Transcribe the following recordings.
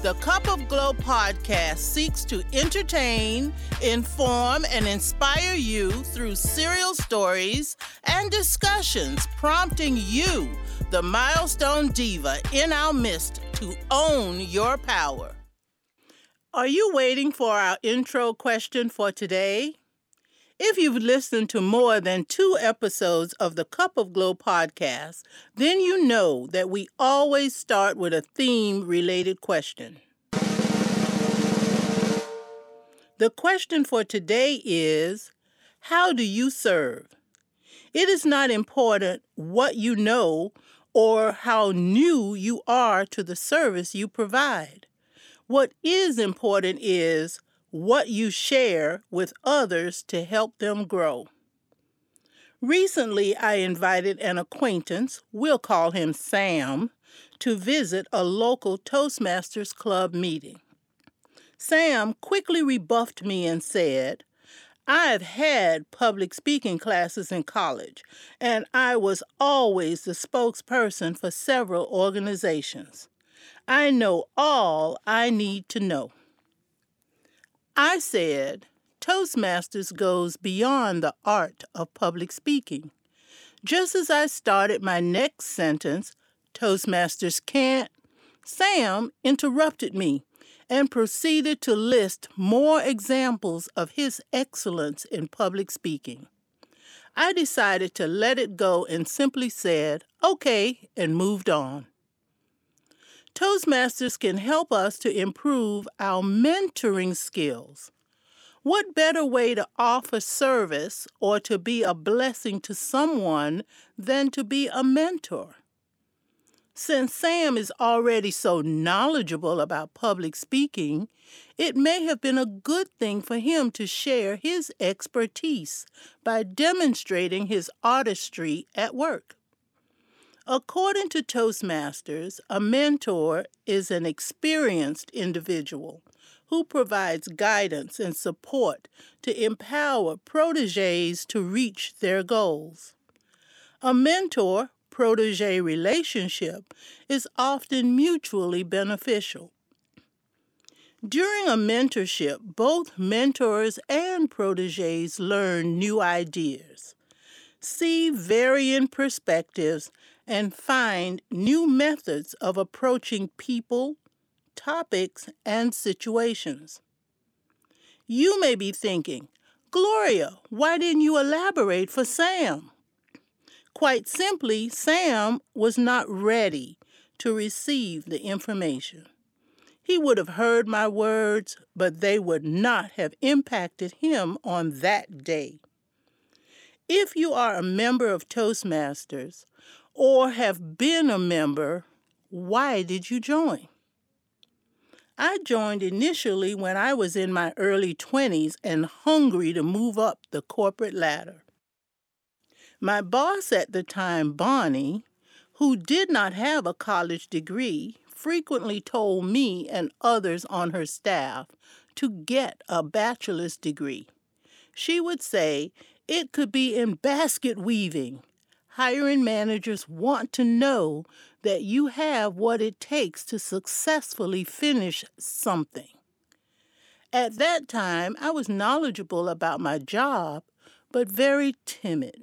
The Cup of Glo podcast seeks to entertain, inform, and inspire you through serial stories and discussions, prompting you, the milestone diva in our midst, to own your power. Are you waiting for our intro question for today? If you've listened to more than two episodes of the Cup of Glo podcast, then you know that we always start with a theme related question. The question for today is How do you serve? It is not important what you know or how new you are to the service you provide. What is important is what you share with others to help them grow. Recently, I invited an acquaintance, we'll call him Sam, to visit a local Toastmasters Club meeting. Sam quickly rebuffed me and said, I've had public speaking classes in college, and I was always the spokesperson for several organizations. I know all I need to know. I said, Toastmasters goes beyond the art of public speaking. Just as I started my next sentence, Toastmasters can't, Sam interrupted me and proceeded to list more examples of his excellence in public speaking. I decided to let it go and simply said, okay, and moved on. Toastmasters can help us to improve our mentoring skills. What better way to offer service or to be a blessing to someone than to be a mentor? Since Sam is already so knowledgeable about public speaking, it may have been a good thing for him to share his expertise by demonstrating his artistry at work. According to Toastmasters, a mentor is an experienced individual who provides guidance and support to empower proteges to reach their goals. A mentor protege relationship is often mutually beneficial. During a mentorship, both mentors and proteges learn new ideas, see varying perspectives, and find new methods of approaching people, topics, and situations. You may be thinking, Gloria, why didn't you elaborate for Sam? Quite simply, Sam was not ready to receive the information. He would have heard my words, but they would not have impacted him on that day. If you are a member of Toastmasters, or have been a member, why did you join? I joined initially when I was in my early 20s and hungry to move up the corporate ladder. My boss at the time, Bonnie, who did not have a college degree, frequently told me and others on her staff to get a bachelor's degree. She would say it could be in basket weaving, hiring managers want to know that you have what it takes to successfully finish something. At that time, I was knowledgeable about my job, but very timid.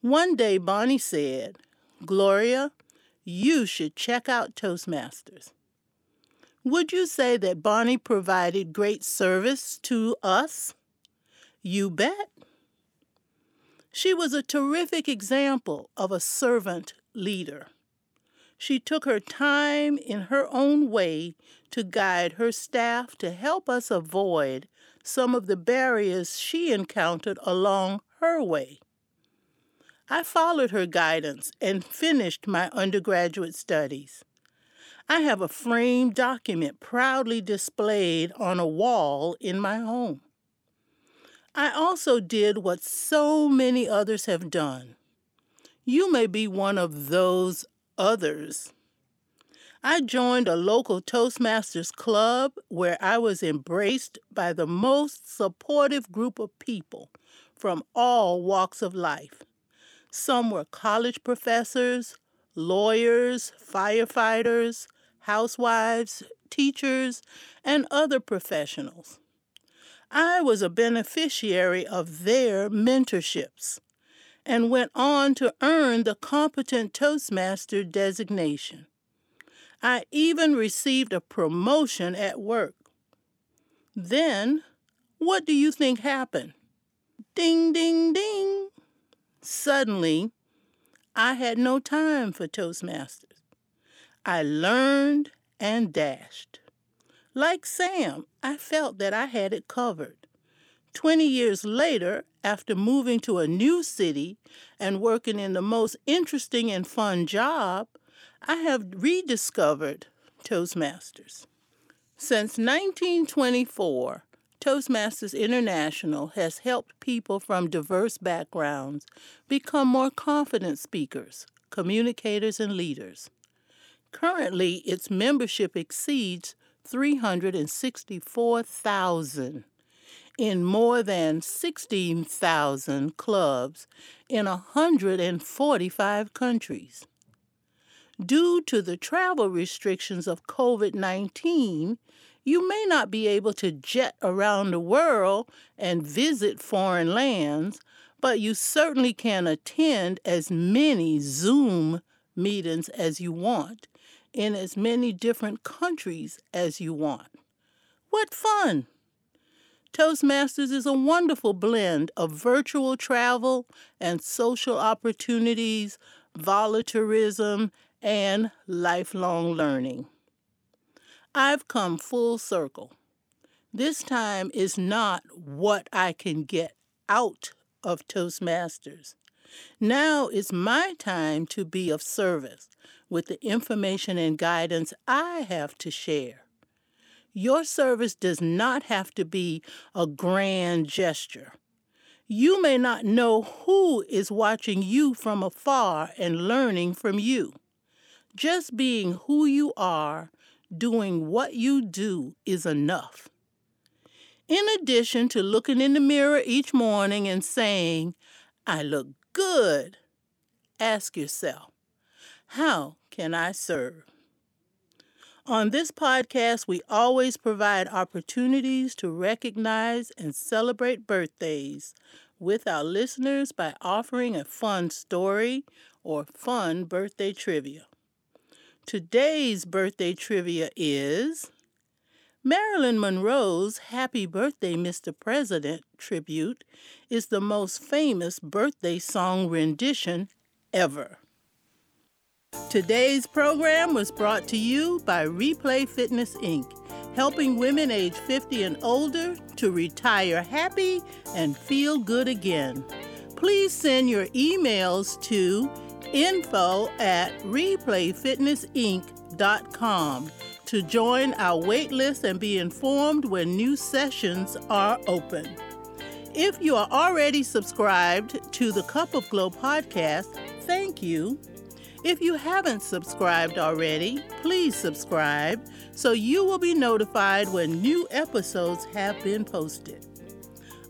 One day, Bonnie said, Gloria, you should check out Toastmasters. Would you say that Bonnie provided great service to us? You bet. She was a terrific example of a servant leader. She took her time in her own way to guide her staff to help us avoid some of the barriers she encountered along her way. I followed her guidance and finished my undergraduate studies. I have a framed document proudly displayed on a wall in my home. I also did what so many others have done. You may be one of those others. I joined a local Toastmasters club where I was embraced by the most supportive group of people from all walks of life. Some were college professors, lawyers, firefighters, housewives, teachers, and other professionals. I was a beneficiary of their mentorships and went on to earn the Competent Toastmaster designation. I even received a promotion at work. Then, what do you think happened? Ding, ding, ding. Suddenly, I had no time for Toastmasters. I learned and dashed. Like Sam, I felt that I had it covered. Twenty years later, after moving to a new city and working in the most interesting and fun job, I have rediscovered Toastmasters. Since 1924, Toastmasters International has helped people from diverse backgrounds become more confident speakers, communicators, and leaders. Currently, its membership exceeds 364,000 in more than 16,000 clubs in 145 countries. Due to the travel restrictions of COVID 19, you may not be able to jet around the world and visit foreign lands, but you certainly can attend as many Zoom meetings as you want in as many different countries as you want. What fun! Toastmasters is a wonderful blend of virtual travel and social opportunities, volunteerism, and lifelong learning. I've come full circle. This time is not what I can get out of Toastmasters. Now it's my time to be of service with the information and guidance I have to share. Your service does not have to be a grand gesture. You may not know who is watching you from afar and learning from you. Just being who you are, doing what you do, is enough. In addition to looking in the mirror each morning and saying, I look good, ask yourself, how can I serve? On this podcast, we always provide opportunities to recognize and celebrate birthdays with our listeners by offering a fun story or fun birthday trivia. Today's birthday trivia is Marilyn Monroe's Happy Birthday, Mr. President tribute is the most famous birthday song rendition ever. Today's program was brought to you by Replay Fitness Inc., helping women age 50 and older to retire happy and feel good again. Please send your emails to info at replayfitnessinc.com to join our waitlist and be informed when new sessions are open. If you are already subscribed to the Cup of Glo podcast, thank you. If you haven't subscribed already, please subscribe so you will be notified when new episodes have been posted.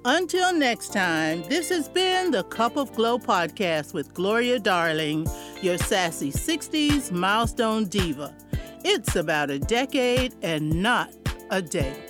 Until next time, this has been the Cup of Glo podcast with Gloria Darling, your sassy 60s milestone diva. It's about a decade and not a day.